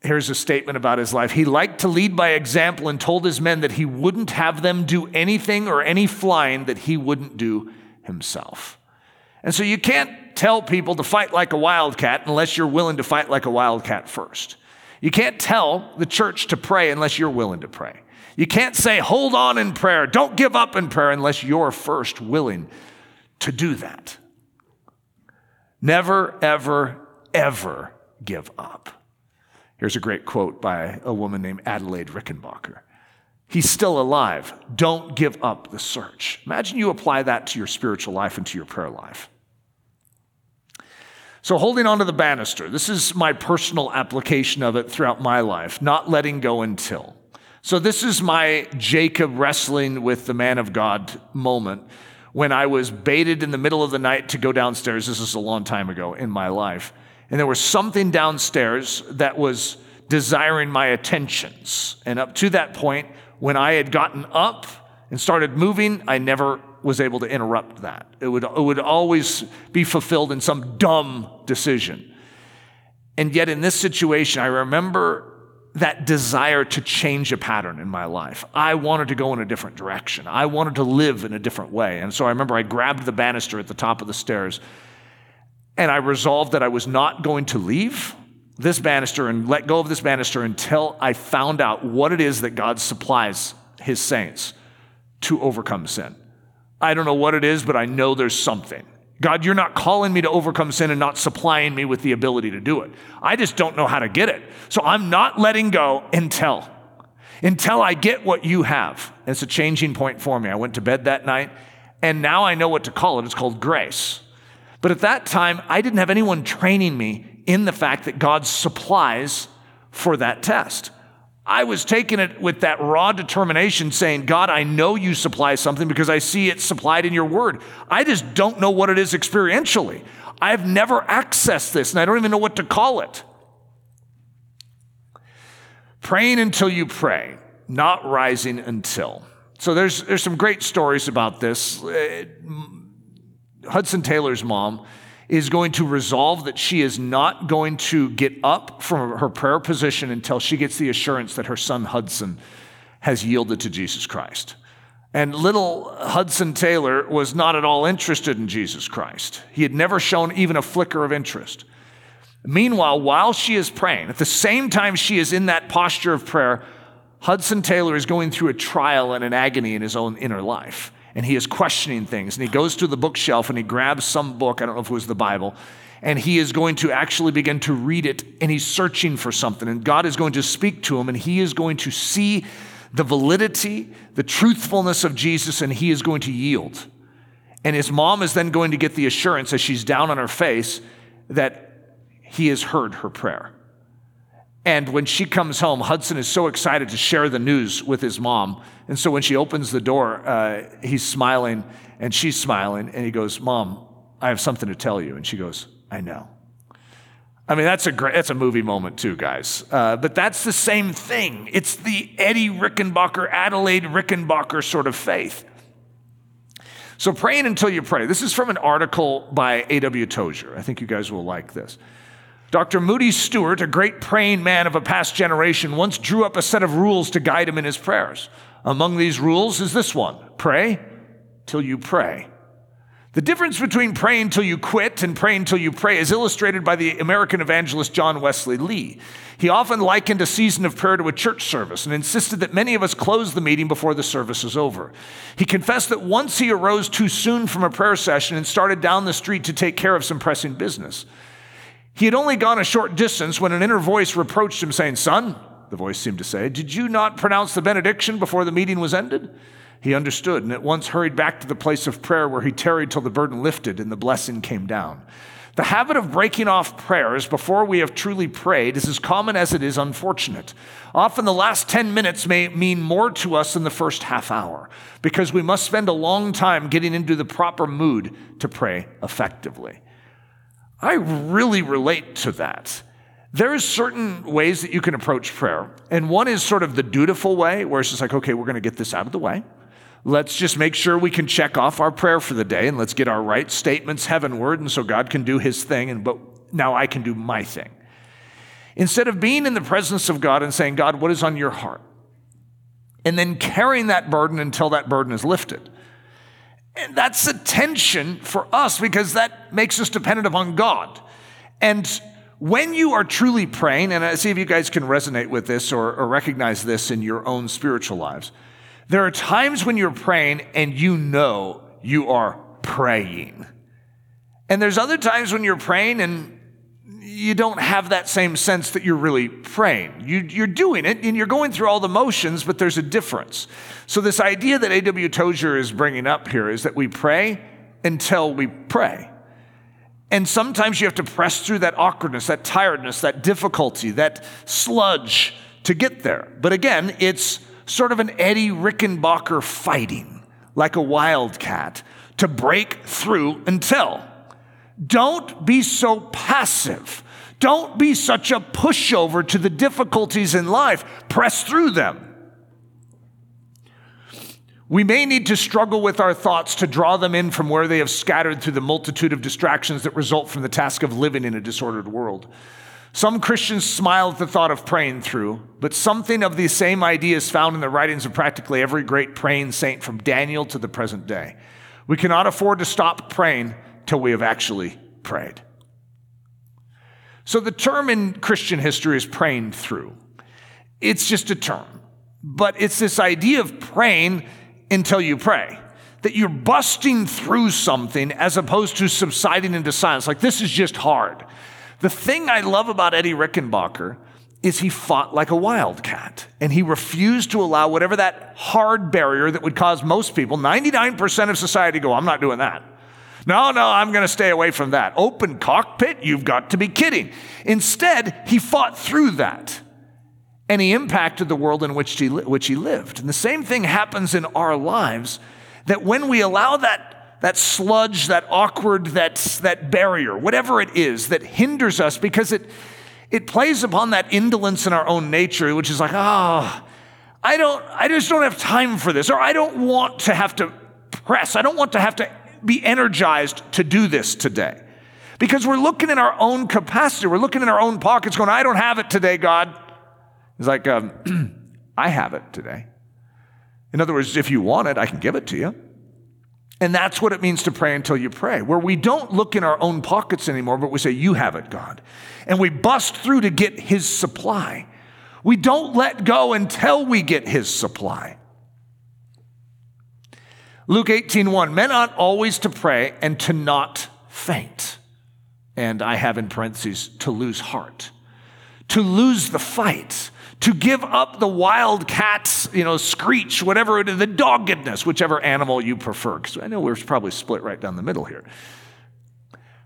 Here's a statement about his life. He liked to lead by example and told his men that he wouldn't have them do anything or any flying that he wouldn't do himself. And so you can't tell people to fight like a wildcat unless you're willing to fight like a wildcat first. You can't tell the church to pray unless you're willing to pray. You can't say, hold on in prayer, don't give up in prayer unless you're first willing to do that. Never, ever, ever give up. Here's a great quote by a woman named Adelaide Rickenbacker. He's still alive. Don't give up the search. Imagine you apply that to your spiritual life and to your prayer life. So, holding on to the banister, this is my personal application of it throughout my life, not letting go until. So, this is my Jacob wrestling with the man of God moment when I was baited in the middle of the night to go downstairs. This is a long time ago in my life. And there was something downstairs that was desiring my attentions. And up to that point, when I had gotten up and started moving, I never was able to interrupt that. It would, it would always be fulfilled in some dumb decision. And yet, in this situation, I remember that desire to change a pattern in my life. I wanted to go in a different direction. I wanted to live in a different way. And so I remember I grabbed the banister at the top of the stairs and I resolved that I was not going to leave this banister and let go of this banister until I found out what it is that God supplies his saints to overcome sin. I don't know what it is, but I know there's something. God, you're not calling me to overcome sin and not supplying me with the ability to do it. I just don't know how to get it. So I'm not letting go until until I get what you have. It's a changing point for me. I went to bed that night and now I know what to call it. It's called grace. But at that time, I didn't have anyone training me in the fact that God supplies for that test. I was taking it with that raw determination, saying, God, I know you supply something because I see it supplied in your word. I just don't know what it is experientially. I've never accessed this, and I don't even know what to call it. Praying until you pray, not rising until. So there's, there's some great stories about this. Uh, Hudson Taylor's mom is going to resolve that she is not going to get up from her prayer position until she gets the assurance that her son Hudson has yielded to Jesus Christ. And little Hudson Taylor was not at all interested in Jesus Christ. He had never shown even a flicker of interest. Meanwhile, while she is praying, at the same time she is in that posture of prayer, Hudson Taylor is going through a trial and an agony in his own inner life and he is questioning things. And he goes to the bookshelf and he grabs some book, I don't know if it was the Bible, and he is going to actually begin to read it and he's searching for something. And God is going to speak to him and he is going to see the validity, the truthfulness of Jesus, and he is going to yield. And his mom is then going to get the assurance as she's down on her face that he has heard her prayer. And when she comes home, Hudson is so excited to share the news with his mom and so when she opens the door, uh, he's smiling and she's smiling, and he goes, Mom, I have something to tell you. And she goes, I know. I mean, that's a great, that's a movie moment too, guys. Uh, but that's the same thing. It's the Eddie Rickenbacker, Adelaide Rickenbacker sort of faith. So praying until you pray. This is from an article by A.W. Tozer. I think you guys will like this. Dr. Moody Stuart, a great praying man of a past generation, once drew up a set of rules to guide him in his prayers. Among these rules is this one pray till you pray. The difference between praying till you quit and praying till you pray is illustrated by the American evangelist John Wesley Lee. He often likened a season of prayer to a church service and insisted that many of us close the meeting before the service is over. He confessed that once he arose too soon from a prayer session and started down the street to take care of some pressing business. He had only gone a short distance when an inner voice reproached him, saying, Son, the voice seemed to say, did you not pronounce the benediction before the meeting was ended? He understood and at once hurried back to the place of prayer where he tarried till the burden lifted and the blessing came down. The habit of breaking off prayers before we have truly prayed is as common as it is unfortunate. Often the last 10 minutes may mean more to us than the first half hour because we must spend a long time getting into the proper mood to pray effectively. I really relate to that. There's certain ways that you can approach prayer, and one is sort of the dutiful way, where it's just like, okay, we're going to get this out of the way. Let's just make sure we can check off our prayer for the day and let's get our right statements heavenward and so God can do his thing and but now I can do my thing. Instead of being in the presence of God and saying, God, what is on your heart? And then carrying that burden until that burden is lifted. And that's a tension for us because that makes us dependent upon God. And when you are truly praying, and I see if you guys can resonate with this or, or recognize this in your own spiritual lives, there are times when you're praying and you know you are praying. And there's other times when you're praying and you don't have that same sense that you're really praying. You, are doing it and you're going through all the motions, but there's a difference. So, this idea that A.W. Tozer is bringing up here is that we pray until we pray. And sometimes you have to press through that awkwardness, that tiredness, that difficulty, that sludge to get there. But again, it's sort of an Eddie Rickenbacker fighting, like a wildcat, to break through until. Don't be so passive. Don't be such a pushover to the difficulties in life. Press through them. We may need to struggle with our thoughts to draw them in from where they have scattered through the multitude of distractions that result from the task of living in a disordered world. Some Christians smile at the thought of praying through, but something of the same idea is found in the writings of practically every great praying saint from Daniel to the present day. We cannot afford to stop praying till we have actually prayed. So the term in Christian history is praying through. It's just a term, but it's this idea of praying until you pray. That you're busting through something as opposed to subsiding into silence. Like, this is just hard. The thing I love about Eddie Rickenbacker is he fought like a wildcat and he refused to allow whatever that hard barrier that would cause most people, 99% of society, go, I'm not doing that. No, no, I'm going to stay away from that. Open cockpit? You've got to be kidding. Instead, he fought through that and he impacted the world in which he, which he lived. And the same thing happens in our lives that when we allow that that sludge, that awkward, that, that barrier, whatever it is that hinders us because it, it plays upon that indolence in our own nature, which is like, ah, oh, I don't, I just don't have time for this, or I don't want to have to press, I don't want to have to be energized to do this today. Because we're looking in our own capacity, we're looking in our own pockets, going, I don't have it today, God. It's like, um, I have it today. In other words, if you want it, I can give it to you. And that's what it means to pray until you pray, where we don't look in our own pockets anymore, but we say, You have it, God. And we bust through to get His supply. We don't let go until we get His supply. Luke 18 1, men ought always to pray and to not faint. And I have in parentheses, to lose heart, to lose the fight to give up the wild cat's, you know, screech, whatever it is, the doggedness, whichever animal you prefer. Because I know we're probably split right down the middle here.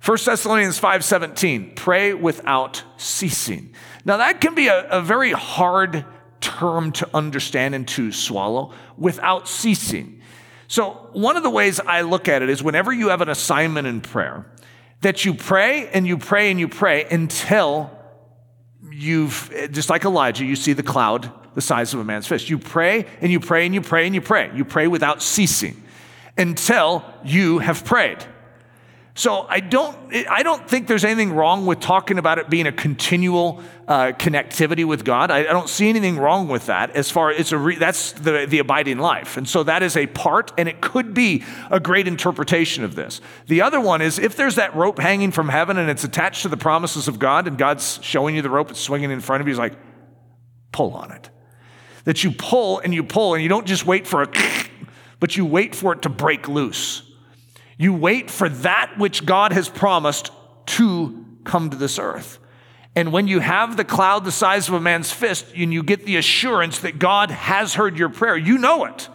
1 Thessalonians 5:17, pray without ceasing. Now that can be a, a very hard term to understand and to swallow, without ceasing. So, one of the ways I look at it is whenever you have an assignment in prayer, that you pray and you pray and you pray until you've, just like Elijah, you see the cloud the size of a man's fist. You pray and you pray and you pray and you pray. You pray without ceasing until you have prayed. So I don't, I don't think there's anything wrong with talking about it being a continual uh, connectivity with God. I, I, don't see anything wrong with that. As far as a re, that's the the abiding life, and so that is a part, and it could be a great interpretation of this. The other one is if there's that rope hanging from heaven and it's attached to the promises of God, and God's showing you the rope, it's swinging in front of you. He's like, pull on it. That you pull and you pull, and you don't just wait for a, but you wait for it to break loose. You wait for that which God has promised to come to this earth. And when you have the cloud the size of a man's fist and you get the assurance that God has heard your prayer, you know it.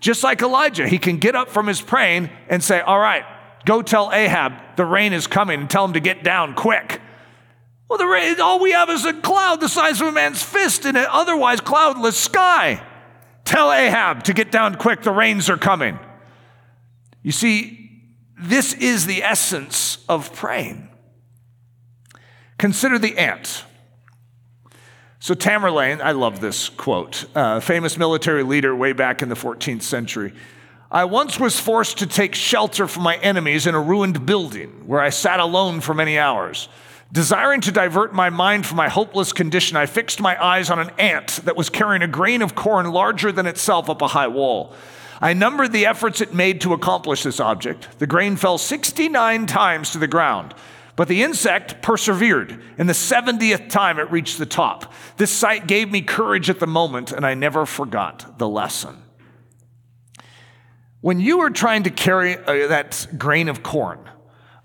Just like Elijah, he can get up from his praying and say, All right, go tell Ahab the rain is coming and tell him to get down quick. Well, the rain, all we have is a cloud the size of a man's fist in an otherwise cloudless sky. Tell Ahab to get down quick, the rains are coming. You see, this is the essence of praying. Consider the ant. So, Tamerlane, I love this quote, uh, famous military leader way back in the 14th century. I once was forced to take shelter from my enemies in a ruined building where I sat alone for many hours. Desiring to divert my mind from my hopeless condition, I fixed my eyes on an ant that was carrying a grain of corn larger than itself up a high wall. I numbered the efforts it made to accomplish this object. The grain fell 69 times to the ground, but the insect persevered, and the 70th time it reached the top. This sight gave me courage at the moment, and I never forgot the lesson. When you were trying to carry uh, that grain of corn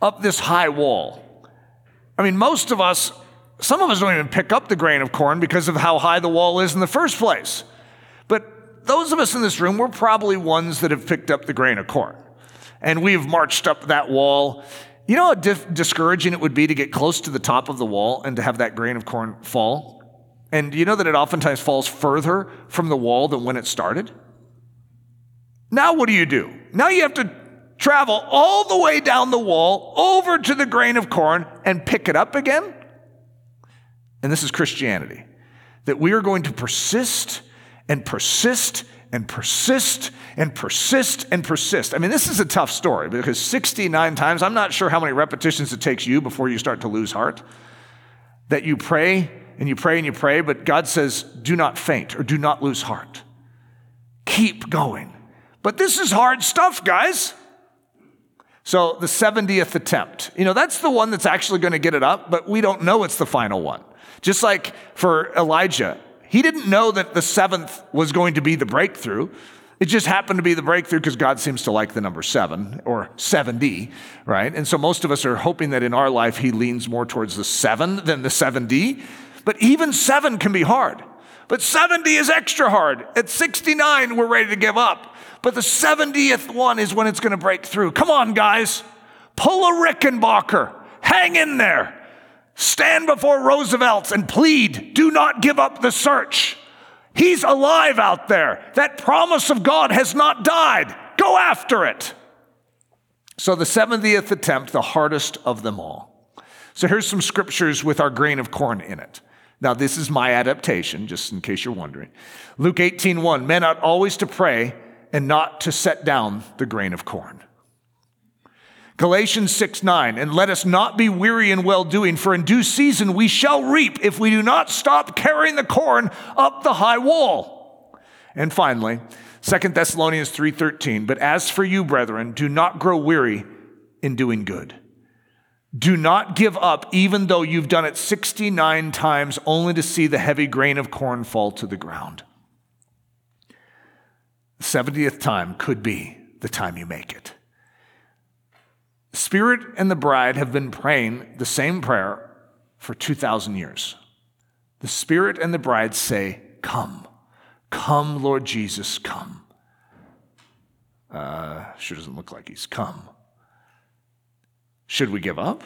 up this high wall, I mean, most of us, some of us don't even pick up the grain of corn because of how high the wall is in the first place. Those of us in this room, we're probably ones that have picked up the grain of corn. And we've marched up that wall. You know how dif- discouraging it would be to get close to the top of the wall and to have that grain of corn fall? And you know that it oftentimes falls further from the wall than when it started? Now, what do you do? Now you have to travel all the way down the wall over to the grain of corn and pick it up again? And this is Christianity that we are going to persist and persist and persist and persist and persist. I mean, this is a tough story because 69 times, I'm not sure how many repetitions it takes you before you start to lose heart. That you pray and you pray and you pray, but God says, do not faint or do not lose heart. Keep going. But this is hard stuff, guys. So the 70th attempt, you know, that's the one that's actually going to get it up, but we don't know it's the final one. Just like for Elijah, he didn't know that the seventh was going to be the breakthrough. It just happened to be the breakthrough because God seems to like the number seven or 70, right? And so most of us are hoping that in our life he leans more towards the seven than the 7D. But even seven can be hard. But 70 is extra hard. At 69, we're ready to give up. But the 70th one is when it's going to break through. Come on, guys. Pull a Rickenbacker. Hang in there. Stand before Roosevelt and plead, do not give up the search. He's alive out there. That promise of God has not died. Go after it. So, the 70th attempt, the hardest of them all. So, here's some scriptures with our grain of corn in it. Now, this is my adaptation, just in case you're wondering. Luke 18 1 Men ought always to pray and not to set down the grain of corn. Galatians 6 9, and let us not be weary in well doing, for in due season we shall reap if we do not stop carrying the corn up the high wall. And finally, 2 Thessalonians 3:13, but as for you, brethren, do not grow weary in doing good. Do not give up, even though you've done it 69 times, only to see the heavy grain of corn fall to the ground. The 70th time could be the time you make it. Spirit and the bride have been praying the same prayer for 2,000 years. The Spirit and the bride say, Come, come, Lord Jesus, come. Uh, sure doesn't look like he's come. Should we give up?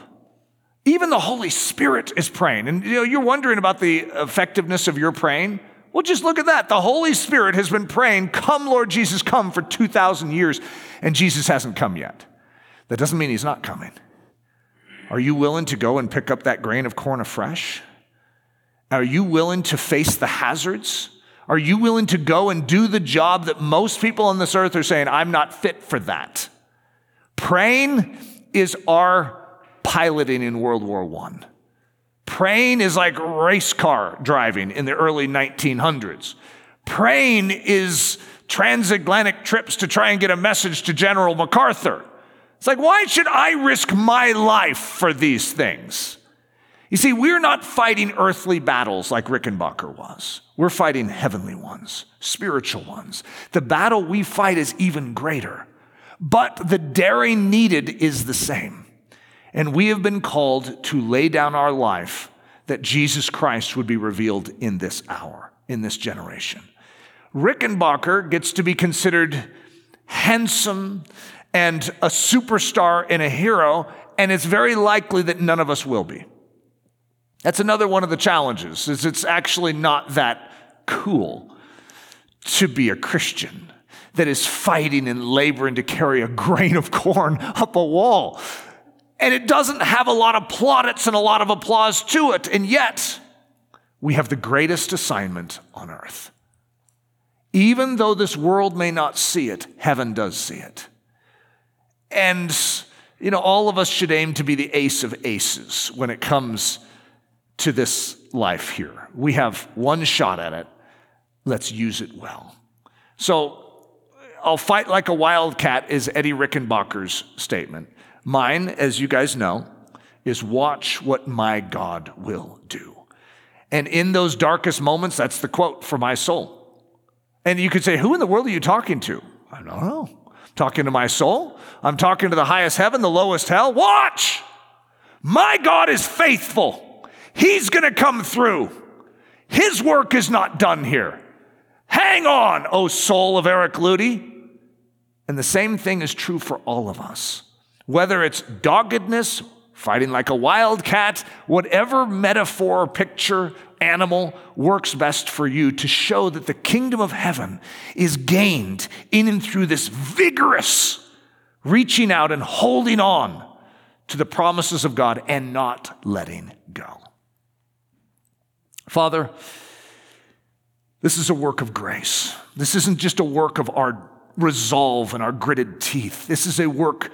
Even the Holy Spirit is praying. And you know, you're wondering about the effectiveness of your praying. Well, just look at that. The Holy Spirit has been praying, Come, Lord Jesus, come for 2,000 years, and Jesus hasn't come yet. That doesn't mean he's not coming. Are you willing to go and pick up that grain of corn afresh? Are you willing to face the hazards? Are you willing to go and do the job that most people on this earth are saying, I'm not fit for that? Praying is our piloting in World War I. Praying is like race car driving in the early 1900s. Praying is transatlantic trips to try and get a message to General MacArthur. It's like, why should I risk my life for these things? You see, we're not fighting earthly battles like Rickenbacker was. We're fighting heavenly ones, spiritual ones. The battle we fight is even greater, but the daring needed is the same. And we have been called to lay down our life that Jesus Christ would be revealed in this hour, in this generation. Rickenbacker gets to be considered handsome and a superstar and a hero, and it's very likely that none of us will be. That's another one of the challenges is it's actually not that cool to be a Christian that is fighting and laboring to carry a grain of corn up a wall. And it doesn't have a lot of plaudits and a lot of applause to it. And yet, we have the greatest assignment on earth. Even though this world may not see it, heaven does see it. And, you know, all of us should aim to be the ace of aces when it comes to this life here. We have one shot at it. Let's use it well. So, I'll fight like a wildcat is Eddie Rickenbacker's statement. Mine, as you guys know, is watch what my God will do. And in those darkest moments, that's the quote for my soul. And you could say, Who in the world are you talking to? I don't know. Talking to my soul. I'm talking to the highest heaven, the lowest hell. Watch! My God is faithful. He's going to come through. His work is not done here. Hang on, O soul of Eric Ludy. And the same thing is true for all of us. Whether it's doggedness, fighting like a wildcat, whatever metaphor, or picture, animal works best for you to show that the kingdom of heaven is gained in and through this vigorous reaching out and holding on to the promises of God and not letting go. Father, this is a work of grace. This isn't just a work of our resolve and our gritted teeth. This is a work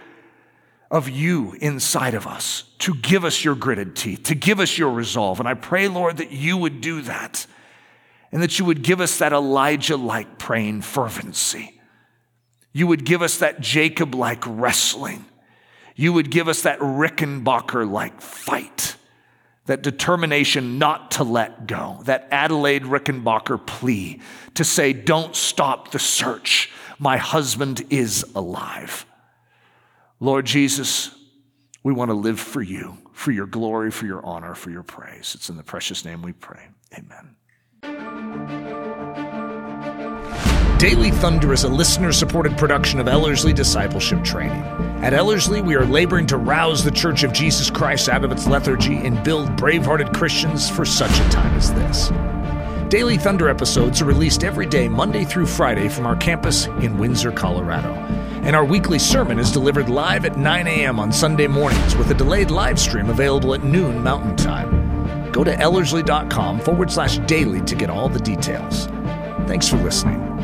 of you inside of us to give us your gritted teeth, to give us your resolve. And I pray, Lord, that you would do that and that you would give us that Elijah like praying fervency. You would give us that Jacob like wrestling. You would give us that Rickenbacker like fight that determination not to let go, that Adelaide Rickenbacker plea to say, Don't stop the search. My husband is alive. Lord Jesus, we want to live for you, for your glory, for your honor, for your praise. It's in the precious name we pray. Amen. Daily Thunder is a listener supported production of Ellerslie Discipleship Training. At Ellerslie, we are laboring to rouse the Church of Jesus Christ out of its lethargy and build brave hearted Christians for such a time as this. Daily Thunder episodes are released every day, Monday through Friday, from our campus in Windsor, Colorado. And our weekly sermon is delivered live at 9 a.m. on Sunday mornings with a delayed live stream available at noon Mountain Time. Go to ellerslie.com forward slash daily to get all the details. Thanks for listening.